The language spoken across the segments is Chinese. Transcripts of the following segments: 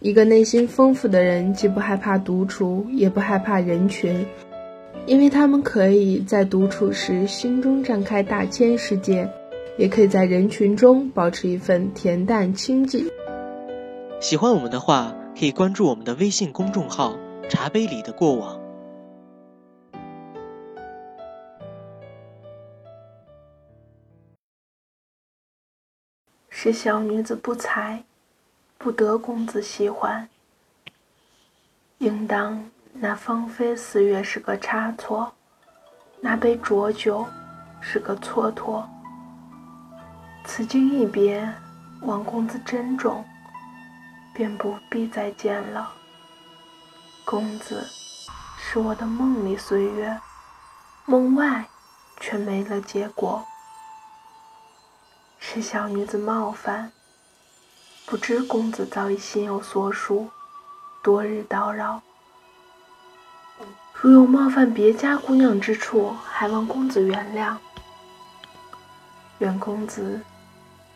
一个内心丰富的人，既不害怕独处，也不害怕人群，因为他们可以在独处时心中展开大千世界，也可以在人群中保持一份恬淡清寂。喜欢我们的话，可以关注我们的微信公众号“茶杯里的过往”。是小女子不才。不得公子喜欢，应当那芳菲四月是个差错，那杯浊酒是个蹉跎。此经一别，望公子珍重，便不必再见了。公子是我的梦里岁月，梦外却没了结果，是小女子冒犯。不知公子早已心有所属，多日叨扰。如有冒犯别家姑娘之处，还望公子原谅。愿公子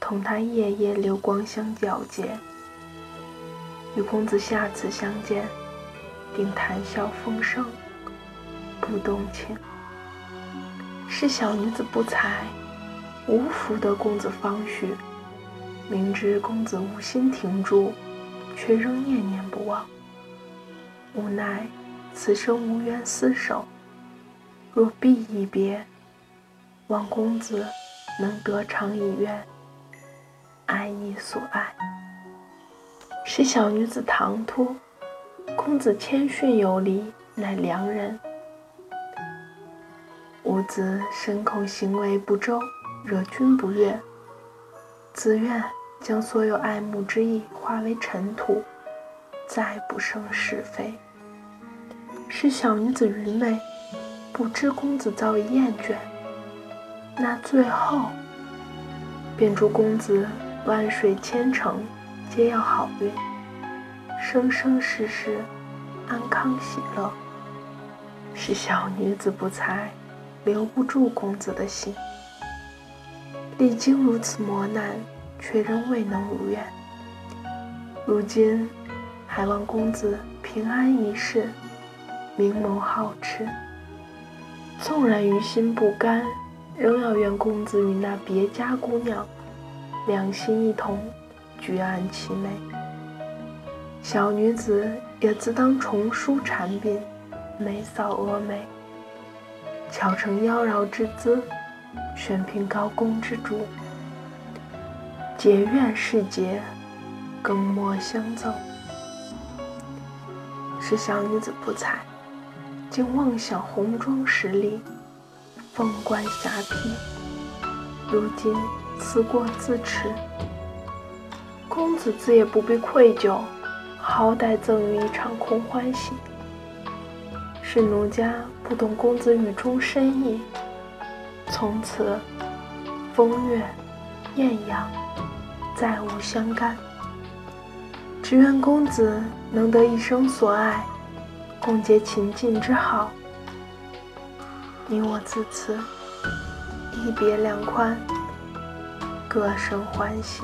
同她夜夜流光相皎洁。与公子下次相见，定谈笑风生，不动情。是小女子不才，无福得公子芳许。明知公子无心停住，却仍念念不忘。无奈此生无缘厮守，若必一别，望公子能得偿一愿，爱你所爱。是小女子唐突，公子谦逊有礼，乃良人。吾子深恐行为不周，惹君不悦。自愿将所有爱慕之意化为尘土，再不生是非。是小女子愚昧，不知公子早已厌倦。那最后，便祝公子万水千城皆要好运，生生世世安康喜乐。是小女子不才，留不住公子的心。历经如此磨难，却仍未能如愿。如今，还望公子平安一世，明眸皓齿。纵然于心不甘，仍要愿公子与那别家姑娘两心一同，举案齐眉。小女子也自当重梳蝉鬓，眉扫蛾眉，巧成妖娆之姿。选聘高宫之主，结怨是结，更莫相赠。是小女子不才，竟妄想红妆实丽，凤冠霞帔。如今思过自持，公子自也不必愧疚，好歹赠予一场空欢喜。是奴家不懂公子语中深意。从此，风月、艳阳，再无相干。只愿公子能得一生所爱，共结秦晋之好。你我自此一别两宽，各生欢喜。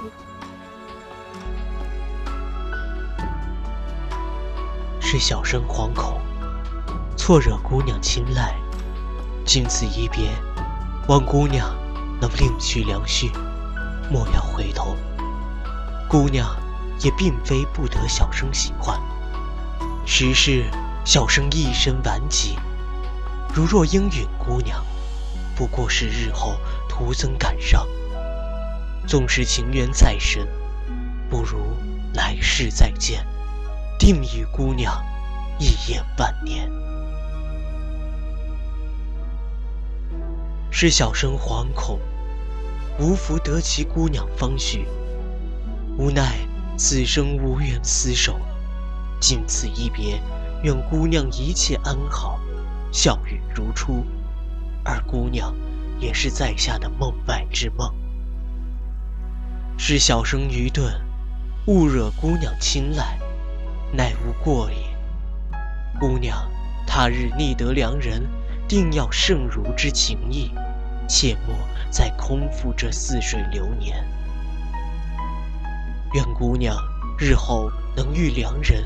是小生惶恐，错惹姑娘青睐，经此一别。望姑娘能另续良婿，莫要回头。姑娘也并非不得小生喜欢，实是小生一身顽疾。如若应允姑娘，不过是日后徒增感伤。纵使情缘再深，不如来世再见，定与姑娘一眼万年。是小生惶恐，无福得其姑娘芳许，无奈此生无缘厮守，仅此一别，愿姑娘一切安好，笑语如初，而姑娘也是在下的梦外之梦。是小生愚钝，误惹姑娘青睐，奈无过也。姑娘他日觅得良人，定要胜如之情意。切莫再空负这似水流年。愿姑娘日后能遇良人，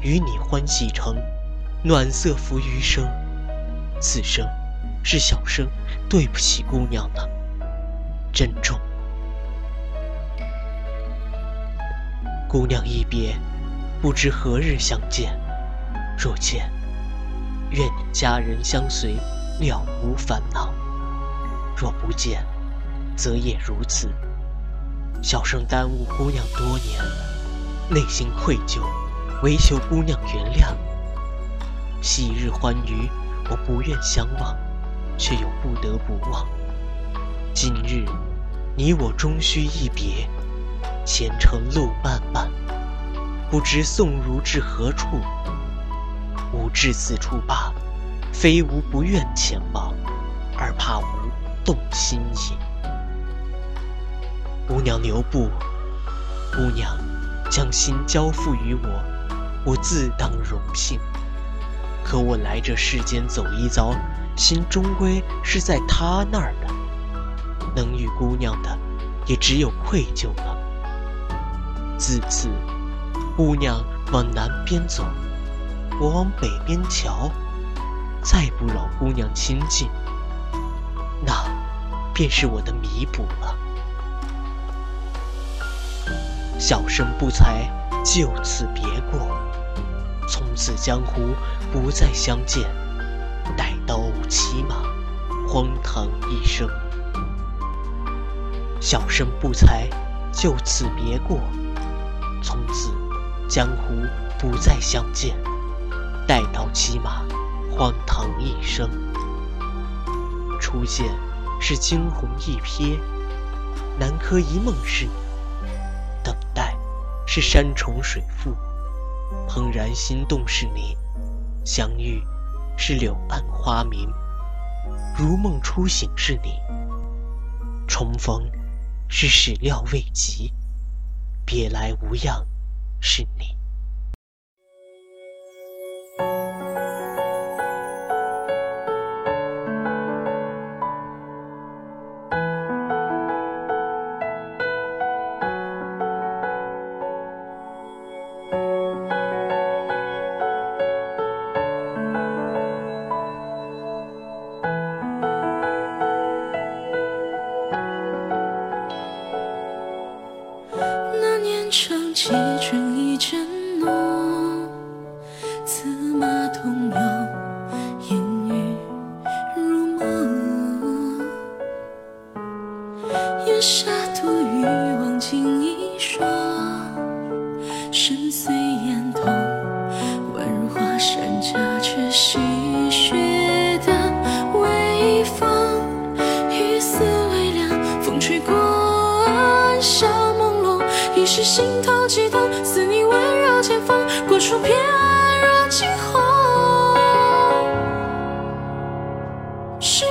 与你欢喜成，暖色浮余生。此生是小生对不起姑娘了，珍重。姑娘一别，不知何日相见。若见，愿你佳人相随，了无烦恼；若不见，则也如此。小生耽误姑娘多年，内心愧疚，唯求姑娘原谅。昔日欢愉，我不愿相忘，却又不得不忘。今日，你我终须一别，前程路漫漫，不知送如至何处。吾至此处罢，非吾不愿前往，而怕吾动心意。姑娘留步，姑娘将心交付于我，我自当荣幸。可我来这世间走一遭，心终归是在他那儿的。能与姑娘的，也只有愧疚了。自此，姑娘往南边走，我往北边瞧，再不扰姑娘亲近，那便是我的弥补了。小生不才，就此别过。从此江湖不再相见，带刀骑马，荒唐一生。小生不才，就此别过。从此江湖不再相见，带刀骑马，荒唐一生。初见是惊鸿一瞥，南柯一梦是你。等待是山重水复，怦然心动是你；相遇是柳暗花明，如梦初醒是你；重逢是始料未及，别来无恙是你。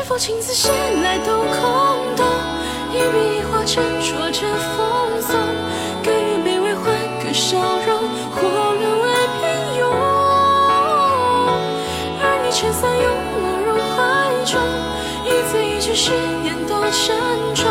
否情字写来都空洞？一笔一画斟酌着奉送，给予卑微换个笑容，或沦为平庸。而你撑伞拥我入怀中，一字一句誓言多沉重。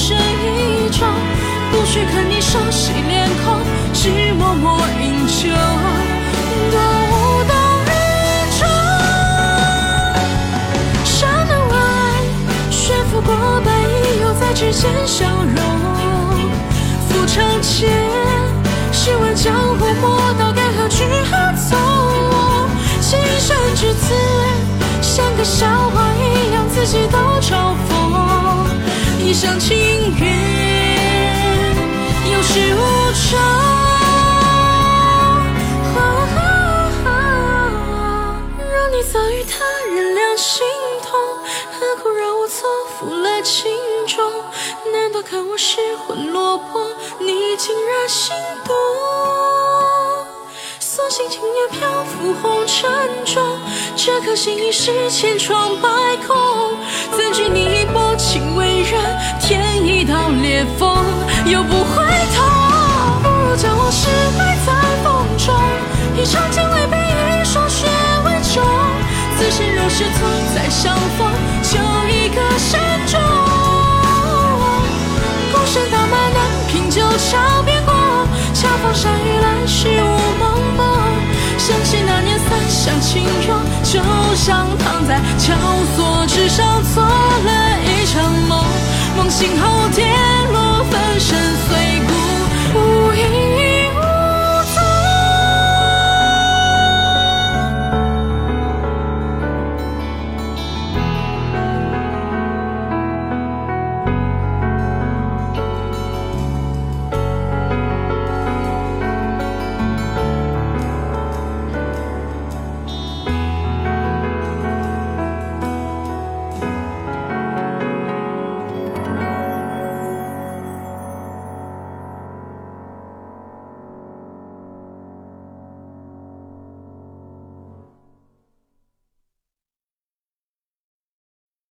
身一重，不去看你熟悉脸孔，只默默饮酒，山门外，雪拂过白衣，又在指尖消融。抚长剑，试问江湖莫道该何去何从？情深至此，像个笑话一样，自己都嘲讽。一厢情。缘有始无终。若你早与他人两心同，何苦让我错付了情衷？难道看我失魂落魄，你竟然心动？所幸今夜漂浮红尘中，这颗心已是千疮百孔。怎知你薄情为人。一道裂缝，又不回头。不如将往事埋在风中，一场将来被一双雪为重。此生若是错再相逢，就一个慎重。孤身大马南屏九桥边过，恰逢山雨来时雾蒙蒙。想起那年三厢情愿，就像躺在绞索之上做醒后跌落，粉身碎骨。